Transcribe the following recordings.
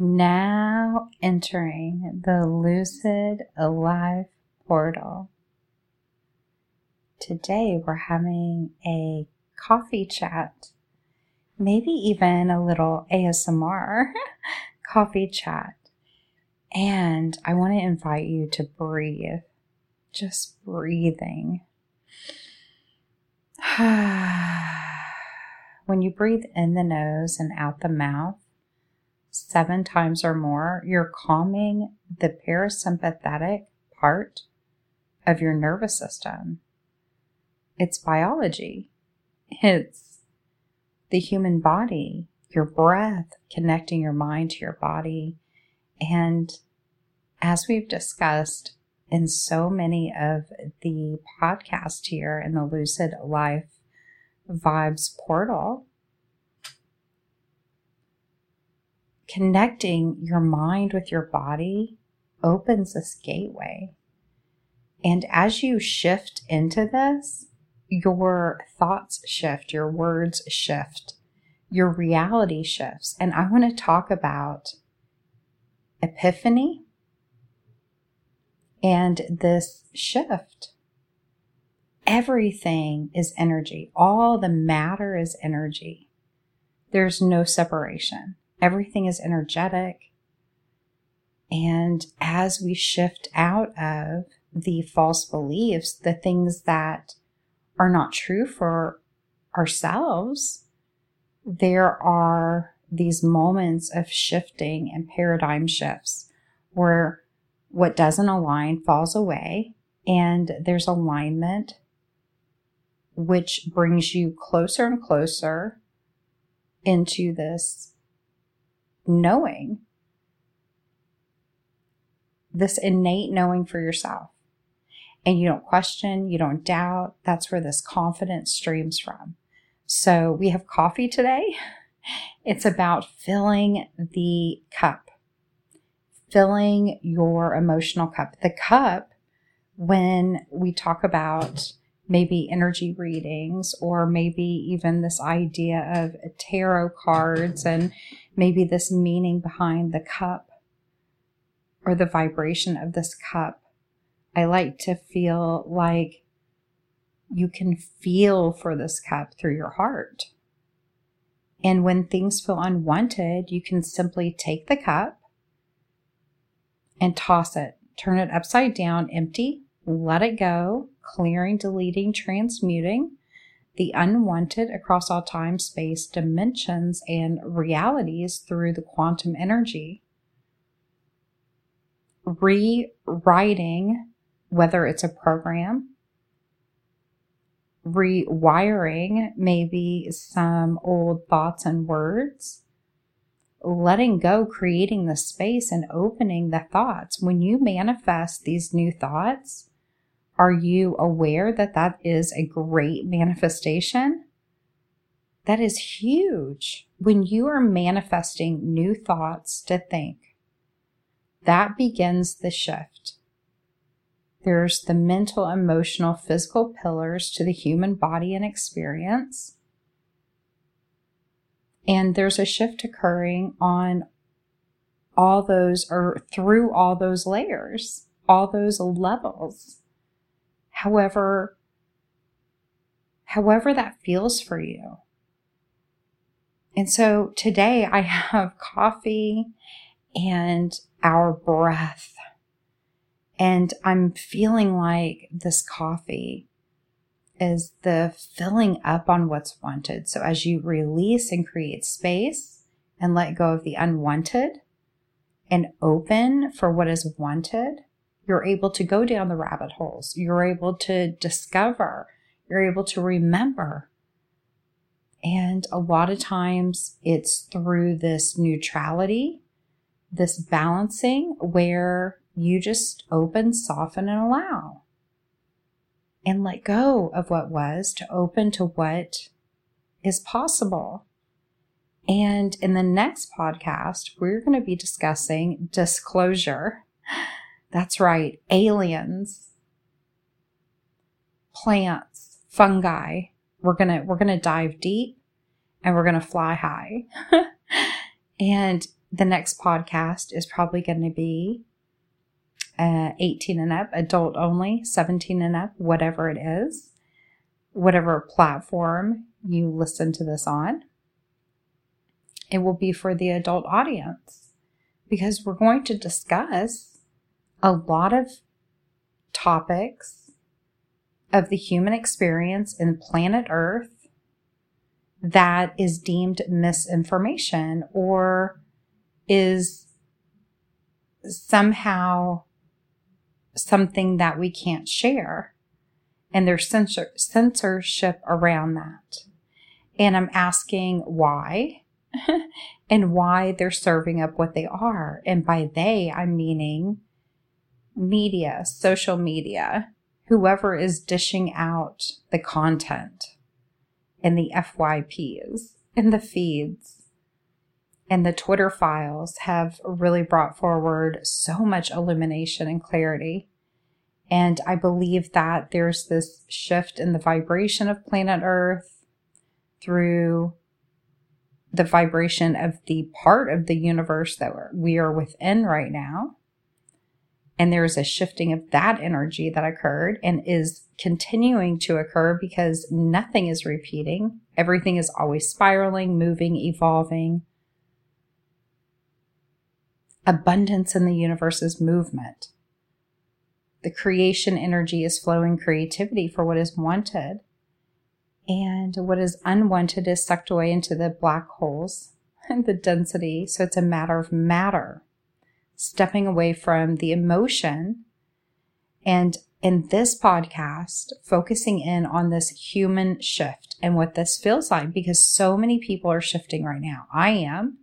Now entering the Lucid Life portal. Today we're having a coffee chat, maybe even a little ASMR coffee chat. And I want to invite you to breathe, just breathing. when you breathe in the nose and out the mouth, seven times or more, you're calming the parasympathetic part of your nervous system. It's biology. It's the human body, your breath, connecting your mind to your body. And as we've discussed in so many of the podcasts here in the Lucid Life Vibes portal, connecting your mind with your body opens this gateway. And as you shift into this, your thoughts shift, your words shift, your reality shifts. And I want to talk about epiphany and this shift. Everything is energy. All the matter is energy. There's no separation. Everything is energetic. And as we shift out of the false beliefs, the things that are not true for ourselves, there are these moments of shifting and paradigm shifts where what doesn't align falls away and there's alignment which brings you closer and closer into this knowing, this innate knowing for yourself. And you don't question, you don't doubt. That's where this confidence streams from. So we have coffee today. It's about filling the cup, filling your emotional cup. The cup, when we talk about maybe energy readings or maybe even this idea of tarot cards and maybe this meaning behind the cup or the vibration of this cup. I like to feel like you can feel for this cup through your heart. And when things feel unwanted, you can simply take the cup and toss it, turn it upside down, empty, let it go, clearing, deleting, transmuting the unwanted across all time, space, dimensions, and realities through the quantum energy. Rewriting, whether it's a program, rewiring maybe some old thoughts and words, letting go, creating the space and opening the thoughts. When you manifest these new thoughts, are you aware that that is a great manifestation? That is huge. When you are manifesting new thoughts to think, that begins the shift. There's the mental, emotional, physical pillars to the human body and experience. And there's a shift occurring on all those or through all those layers, all those levels however however that feels for you. And so today I have coffee and our breath. And I'm feeling like this coffee is the filling up on what's wanted. So as you release and create space and let go of the unwanted and open for what is wanted, you're able to go down the rabbit holes. You're able to discover. You're able to remember. And a lot of times it's through this neutrality, this balancing where you just open, soften, and allow. And let go of what was to open to what is possible. And in the next podcast, we're going to be discussing disclosure. That's right, aliens, plants, fungi. We're going to we're going to dive deep and we're going to fly high. and the next podcast is probably going to be uh, 18 and up, adult only, 17 and up, whatever it is, whatever platform you listen to this on. It will be for the adult audience because we're going to discuss a lot of topics of the human experience in planet Earth that is deemed misinformation or is somehow something that we can't share. And there's censor- censorship around that. And I'm asking why and why they're serving up what they are. And by they, I'm meaning media, social media, whoever is dishing out the content in the FYPs in the feeds and the Twitter files have really brought forward so much illumination and clarity. And I believe that there's this shift in the vibration of planet Earth through the vibration of the part of the universe that we are within right now. And there's a shifting of that energy that occurred and is continuing to occur because nothing is repeating. Everything is always spiraling, moving, evolving abundance in the universe's movement. The creation energy is flowing creativity for what is wanted. And what is unwanted is sucked away into the black holes and the density. So it's a matter of matter, stepping away from the emotion. And in this podcast, focusing in on this human shift and what this feels like because so many people are shifting right now. I am.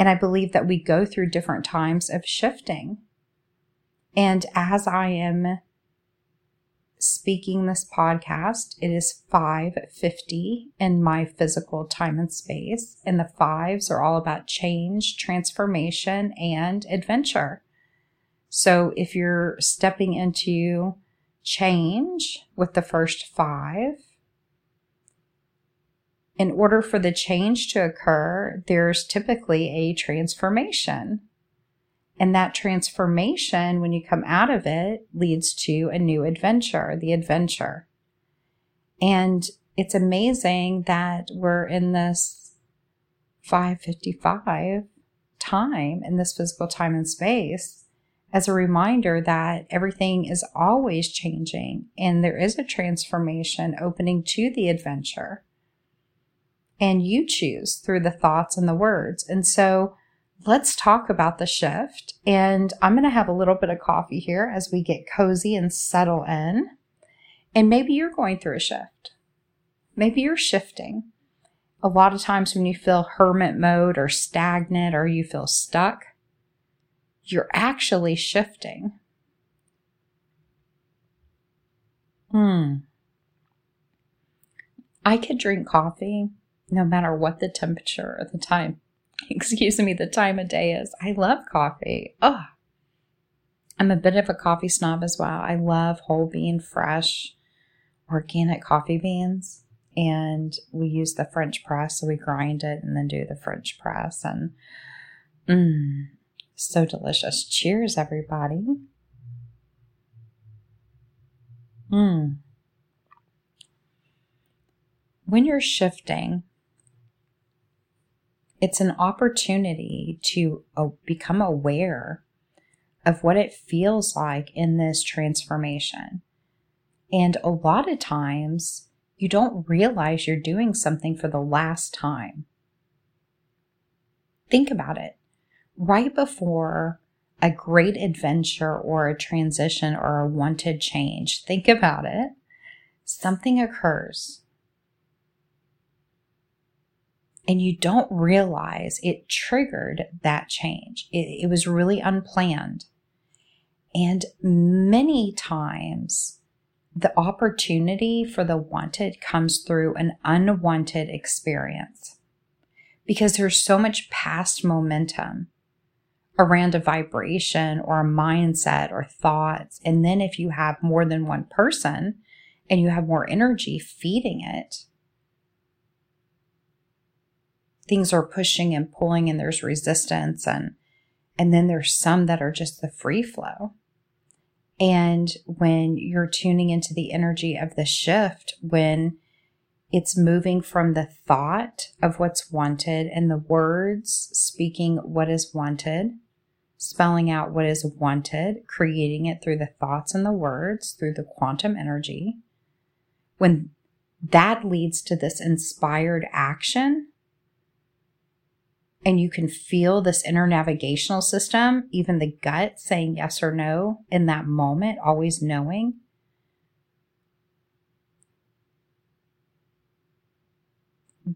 And I believe that we go through different times of shifting. And as I am speaking this podcast, it is 5:50 in my physical time and space, and the fives are all about change, transformation, and adventure. So if you're stepping into change with the first 5, in order for the change to occur, there's typically a transformation. And that transformation, when you come out of it, leads to a new adventure, the adventure. And it's amazing that we're in this 555 time, in this physical time and space, as a reminder that everything is always changing and there is a transformation opening to the adventure and you choose through the thoughts and the words. And so let's talk about the shift. And I'm going to have a little bit of coffee here as we get cozy and settle in. And maybe you're going through a shift. Maybe you're shifting. A lot of times when you feel hermit mode or stagnant or you feel stuck, you're actually shifting. Hmm. I could drink coffee no matter what the temperature or the time, excuse me, the time of day is. I love coffee. Oh, I'm a bit of a coffee snob as well. I love whole bean, fresh, organic coffee beans. And we use the French press, so we grind it and then do the French press. And mmm, so delicious. Cheers, everybody. Mmm. When you're shifting, it's an opportunity to uh, become aware of what it feels like in this transformation. And a lot of times, you don't realize you're doing something for the last time. Think about it. Right before a great adventure or a transition or a wanted change, think about it. Something occurs and you don't realize it triggered that change. It, it, was really unplanned. And many times, the opportunity for the wanted comes through an unwanted experience because there's so much past momentum around a vibration or a mindset or thoughts. And then if you have more than one person and you have more energy feeding it, things are pushing and pulling and there's resistance and and then there's some that are just the free flow. And when you're tuning into the energy of the shift, when it's moving from the thought of what's wanted and the words speaking what is wanted, spelling out what is wanted, creating it through the thoughts and the words, through the quantum energy. When that leads to this inspired action, and you can feel this inner navigational system, even the gut saying yes or no in that moment, always knowing.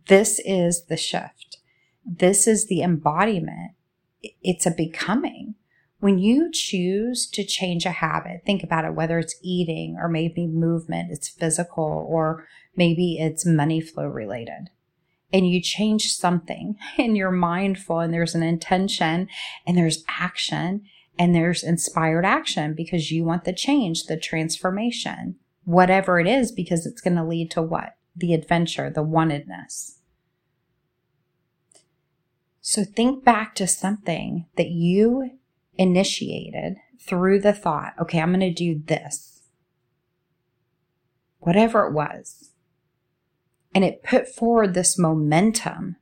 This is the shift. This is the embodiment. It's a becoming. When you choose to change a habit, think about it, whether it's eating or maybe movement, it's physical, or maybe it's money flow related and you change something and you're mindful and there's an intention and there's action and there's inspired action because you want the change, the transformation, whatever it is, because it's going to lead to what? The adventure, the wantedness. So think back to something that you initiated through the thought, okay, I'm going to do this. Whatever it was and it put forward this momentum.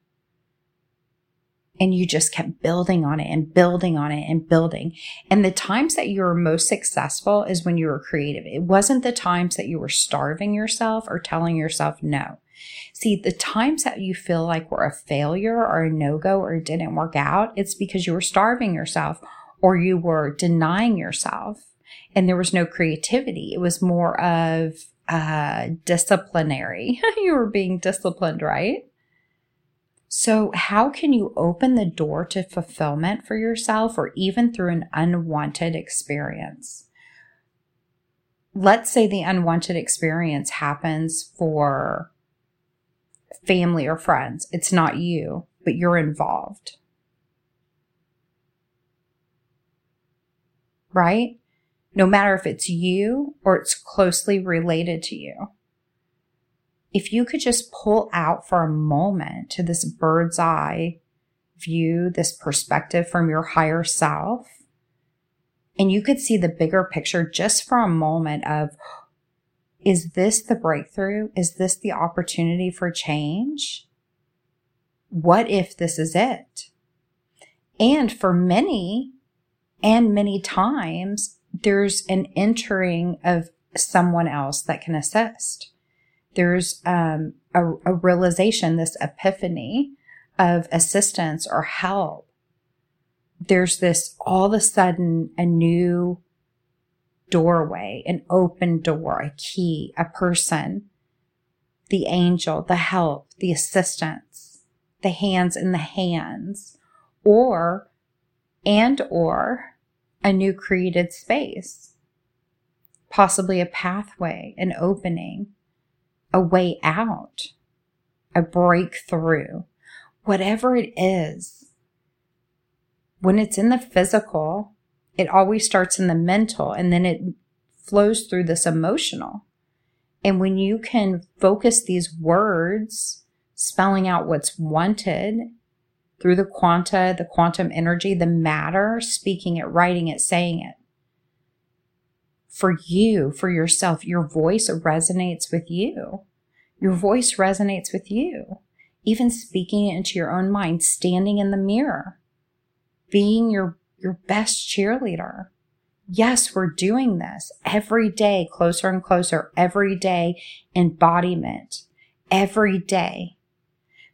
And you just kept building on it and building on it and building. And the times that you were most successful is when you were creative. It wasn't the times that you were starving yourself or telling yourself no. See, the times that you feel like were a failure or a no go or didn't work out, it's because you were starving yourself or you were denying yourself and there was no creativity. It was more of uh, disciplinary. you were being disciplined, right? So, how can you open the door to fulfillment for yourself or even through an unwanted experience? Let's say the unwanted experience happens for family or friends. It's not you, but you're involved. Right? No matter if it's you or it's closely related to you. If you could just pull out for a moment to this bird's eye view, this perspective from your higher self, and you could see the bigger picture just for a moment of, is this the breakthrough? Is this the opportunity for change? What if this is it? And for many, and many times, there's an entering of someone else that can assist. There's um, a, a realization, this epiphany of assistance or help. There's this all of a sudden a new doorway, an open door, a key, a person, the angel, the help, the assistance, the hands in the hands, or, and or a new created space, possibly a pathway, an opening, a way out, a breakthrough, whatever it is. When it's in the physical, it always starts in the mental and then it flows through this emotional. And when you can focus these words, spelling out what's wanted through the quanta, the quantum energy, the matter, speaking it, writing it, saying it. For you, for yourself, your voice resonates with you. Your voice resonates with you. Even speaking it into your own mind, standing in the mirror, being your, your best cheerleader. Yes, we're doing this every day, closer and closer, every day embodiment, every day.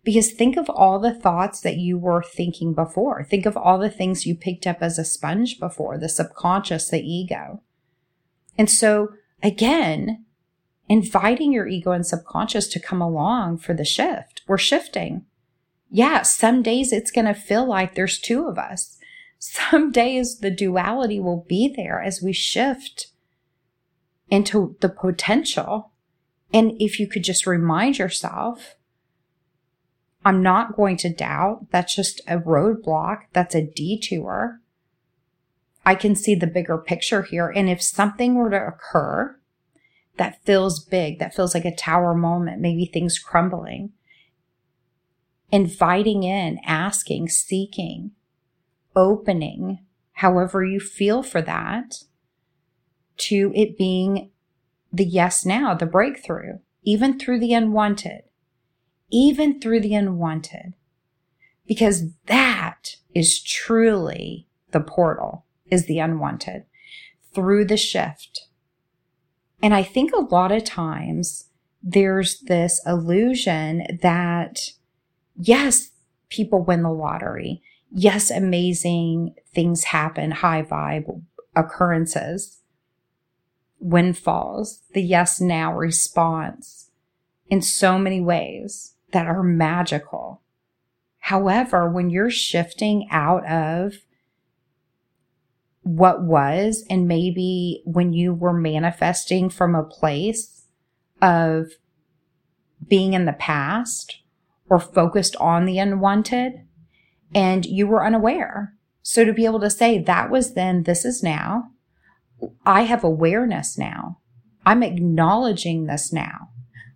Because think of all the thoughts that you were thinking before. Think of all the things you picked up as a sponge before, the subconscious, the ego. And so again, inviting your ego and subconscious to come along for the shift. We're shifting. Yeah, some days it's going to feel like there's two of us. Some days the duality will be there as we shift into the potential. And if you could just remind yourself I'm not going to doubt. That's just a roadblock. That's a detour. I can see the bigger picture here. And if something were to occur that feels big, that feels like a tower moment, maybe things crumbling, inviting in, asking, seeking, opening, however you feel for that, to it being the yes now, the breakthrough, even through the unwanted, even through the unwanted, because that is truly the portal, is the unwanted through the shift. And I think a lot of times there's this illusion that yes, people win the lottery. Yes, amazing things happen, high vibe occurrences, windfalls, the yes now response in so many ways that are magical. However, when you're shifting out of what was, and maybe when you were manifesting from a place of being in the past or focused on the unwanted and you were unaware. So to be able to say that was then, this is now, I have awareness now. I'm acknowledging this now.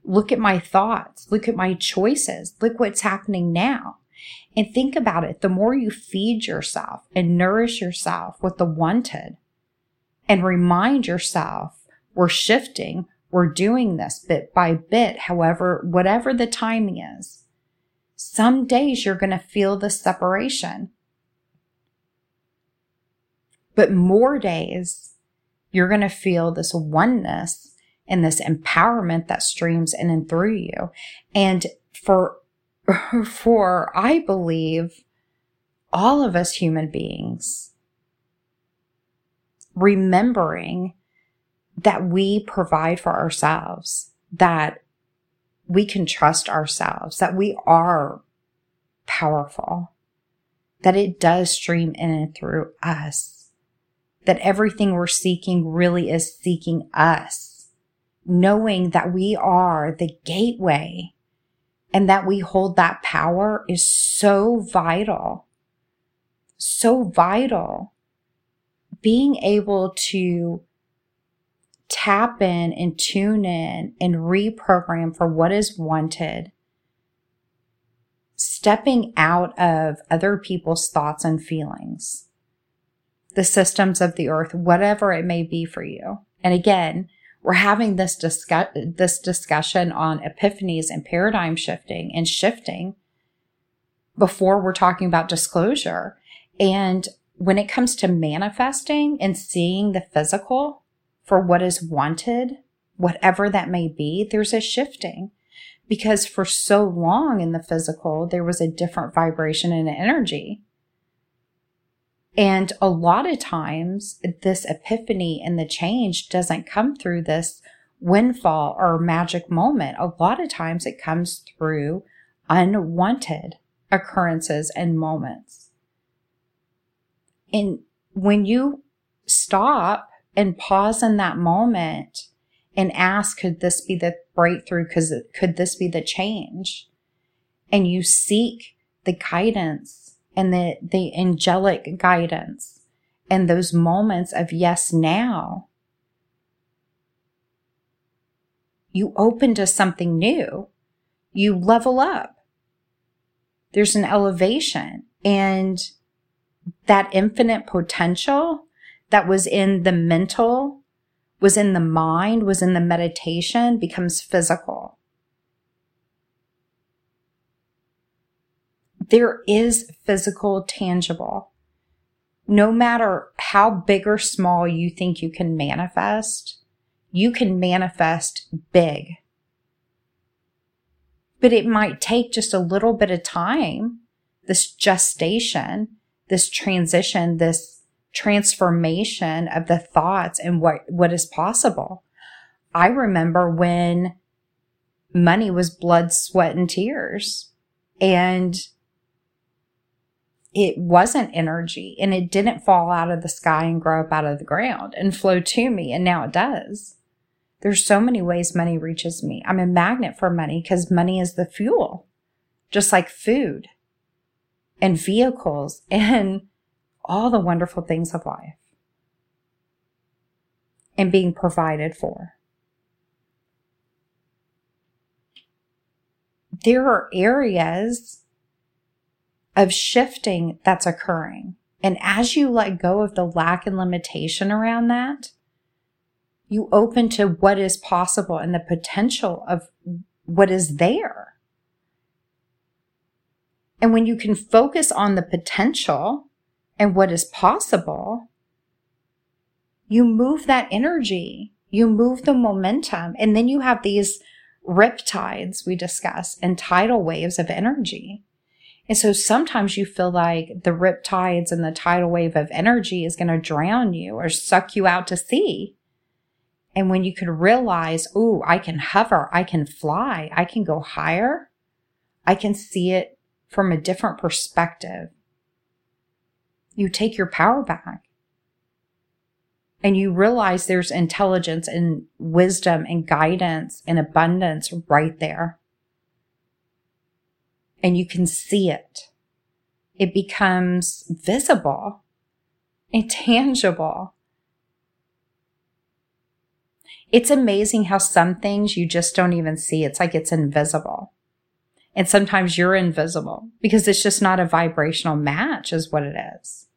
Look at my thoughts. Look at my choices. Look what's happening now. And think about it. The more you feed yourself and nourish yourself with the wanted and remind yourself we're shifting, we're doing this bit by bit, however, whatever the timing is. Some days you're going to feel the separation. But more days, you're going to feel this oneness and this empowerment that streams in and through you. And for for, I believe, all of us human beings, remembering that we provide for ourselves, that we can trust ourselves, that we are powerful, that it does stream in and through us, that everything we're seeking really is seeking us, knowing that we are the gateway and that we hold that power is so vital. So vital. Being able to tap in and tune in and reprogram for what is wanted. Stepping out of other people's thoughts and feelings, the systems of the earth, whatever it may be for you. And again, we're having this discuss this discussion on epiphanies and paradigm shifting and shifting before we're talking about disclosure. And when it comes to manifesting and seeing the physical for what is wanted, whatever that may be, there's a shifting because for so long in the physical, there was a different vibration and energy. And a lot of times, this epiphany and the change doesn't come through this windfall or magic moment. A lot of times, it comes through unwanted occurrences and moments. And when you stop and pause in that moment and ask, could this be the breakthrough? Could this be the change? And you seek the guidance and the, the angelic guidance and those moments of yes now, you open to something new. You level up. There's an elevation and that infinite potential that was in the mental, was in the mind, was in the meditation becomes physical. There is physical, tangible. No matter how big or small you think you can manifest, you can manifest big. But it might take just a little bit of time, this gestation, this transition, this transformation of the thoughts and what, what is possible. I remember when money was blood, sweat, and tears. And it wasn't energy and it didn't fall out of the sky and grow up out of the ground and flow to me. And now it does. There's so many ways money reaches me. I'm a magnet for money because money is the fuel, just like food and vehicles and all the wonderful things of life and being provided for. There are areas of shifting that's occurring. And as you let go of the lack and limitation around that, you open to what is possible and the potential of what is there. And when you can focus on the potential and what is possible, you move that energy, you move the momentum, and then you have these riptides we discuss and tidal waves of energy. And so sometimes you feel like the riptides and the tidal wave of energy is going to drown you or suck you out to sea. And when you could realize, oh, I can hover, I can fly, I can go higher, I can see it from a different perspective. You take your power back and you realize there's intelligence and wisdom and guidance and abundance right there. And you can see it. It becomes visible and tangible. It's amazing how some things you just don't even see. It's like it's invisible. And sometimes you're invisible because it's just not a vibrational match is what it is.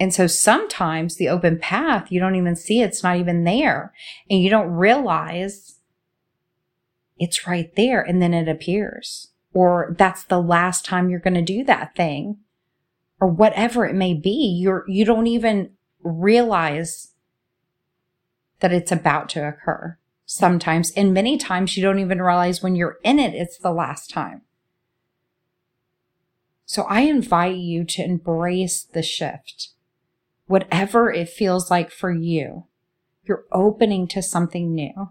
And so sometimes the open path, you don't even see it's not even there. And you don't realize it's right there. And then it appears. Or that's the last time you're going to do that thing. Or whatever it may be. You're, you don't even realize that it's about to occur sometimes. And many times you don't even realize when you're in it, it's the last time. So I invite you to embrace the shift whatever it feels like for you. You're opening to something new.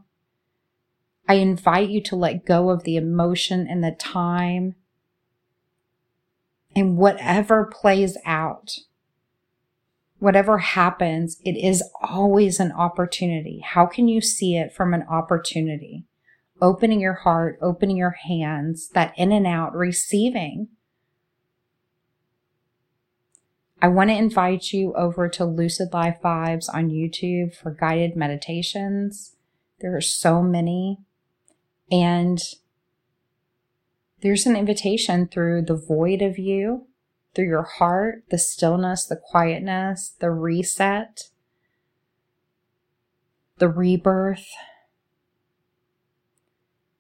I invite you to let go of the emotion and the time and whatever plays out, whatever happens, it is always an opportunity. How can you see it from an opportunity? Opening your heart, opening your hands, that in and out, receiving I want to invite you over to Lucid Life Vibes on YouTube for guided meditations. There are so many. And there's an invitation through the void of you, through your heart, the stillness, the quietness, the reset, the rebirth,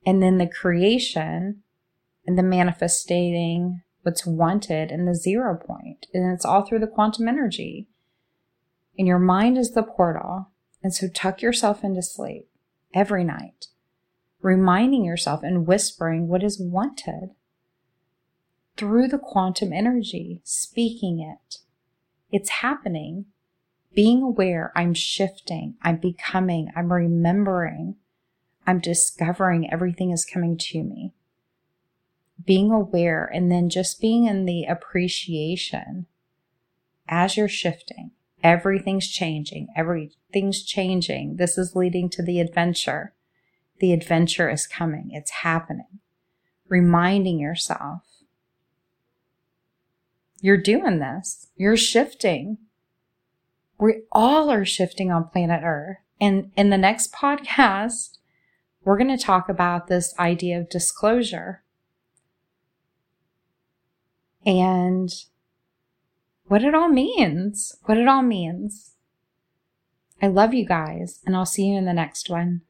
and then the creation and the manifesting what's wanted in the zero point. And it's all through the quantum energy. And your mind is the portal. And so tuck yourself into sleep every night, reminding yourself and whispering what is wanted through the quantum energy, speaking it. It's happening. Being aware, I'm shifting, I'm becoming, I'm remembering, I'm discovering everything is coming to me being aware and then just being in the appreciation as you're shifting. Everything's changing. Everything's changing. This is leading to the adventure. The adventure is coming. It's happening. Reminding yourself you're doing this. You're shifting. We all are shifting on planet Earth. And in the next podcast, we're going to talk about this idea of disclosure and what it all means. What it all means. I love you guys, and I'll see you in the next one.